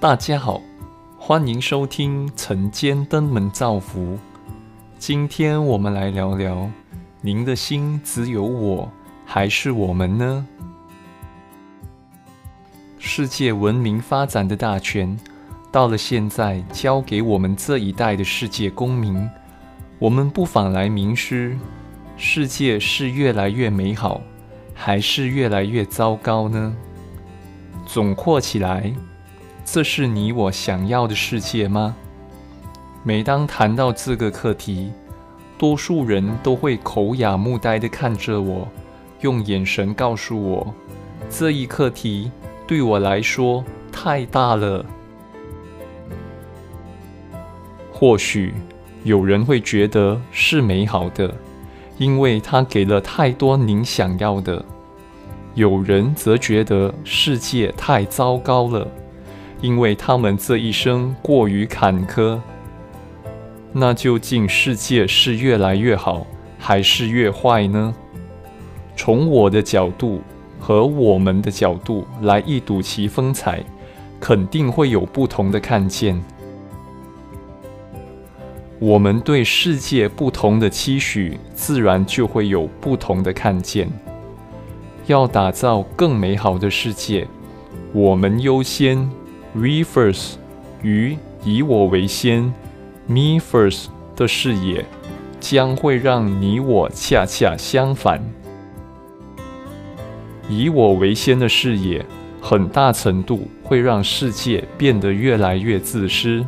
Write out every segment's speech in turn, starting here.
大家好，欢迎收听晨间登门造福。今天我们来聊聊：您的心只有我，还是我们呢？世界文明发展的大权，到了现在交给我们这一代的世界公民，我们不妨来明示：世界是越来越美好，还是越来越糟糕呢？总括起来，这是你我想要的世界吗？每当谈到这个课题，多数人都会口哑目呆地看着我，用眼神告诉我，这一课题对我来说太大了。或许有人会觉得是美好的，因为它给了太多您想要的。有人则觉得世界太糟糕了，因为他们这一生过于坎坷。那究竟世界是越来越好，还是越坏呢？从我的角度和我们的角度来一睹其风采，肯定会有不同的看见。我们对世界不同的期许，自然就会有不同的看见。要打造更美好的世界，我们优先 （we first） 与以我为先 （me first） 的视野，将会让你我恰恰相反。以我为先的视野，很大程度会让世界变得越来越自私，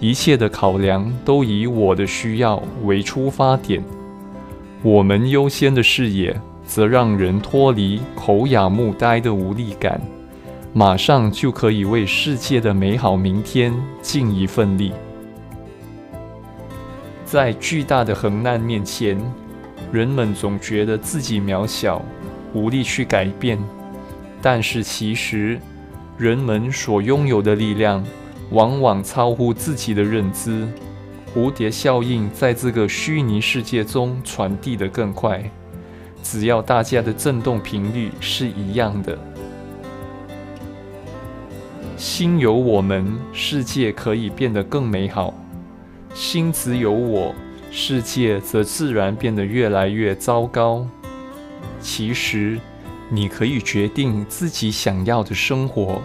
一切的考量都以我的需要为出发点。我们优先的视野。则让人脱离口哑目呆的无力感，马上就可以为世界的美好明天尽一份力。在巨大的横难面前，人们总觉得自己渺小，无力去改变。但是其实，人们所拥有的力量，往往超乎自己的认知。蝴蝶效应在这个虚拟世界中传递得更快。只要大家的振动频率是一样的，心有我们，世界可以变得更美好；心只有我，世界则自然变得越来越糟糕。其实，你可以决定自己想要的生活，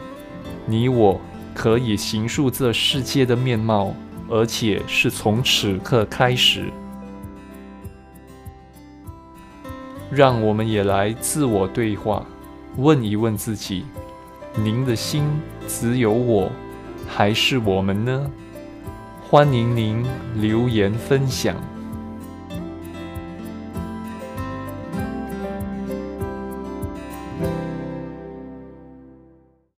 你我可以形塑这世界的面貌，而且是从此刻开始。让我们也来自我对话，问一问自己：您的心只有我，还是我们呢？欢迎您留言分享。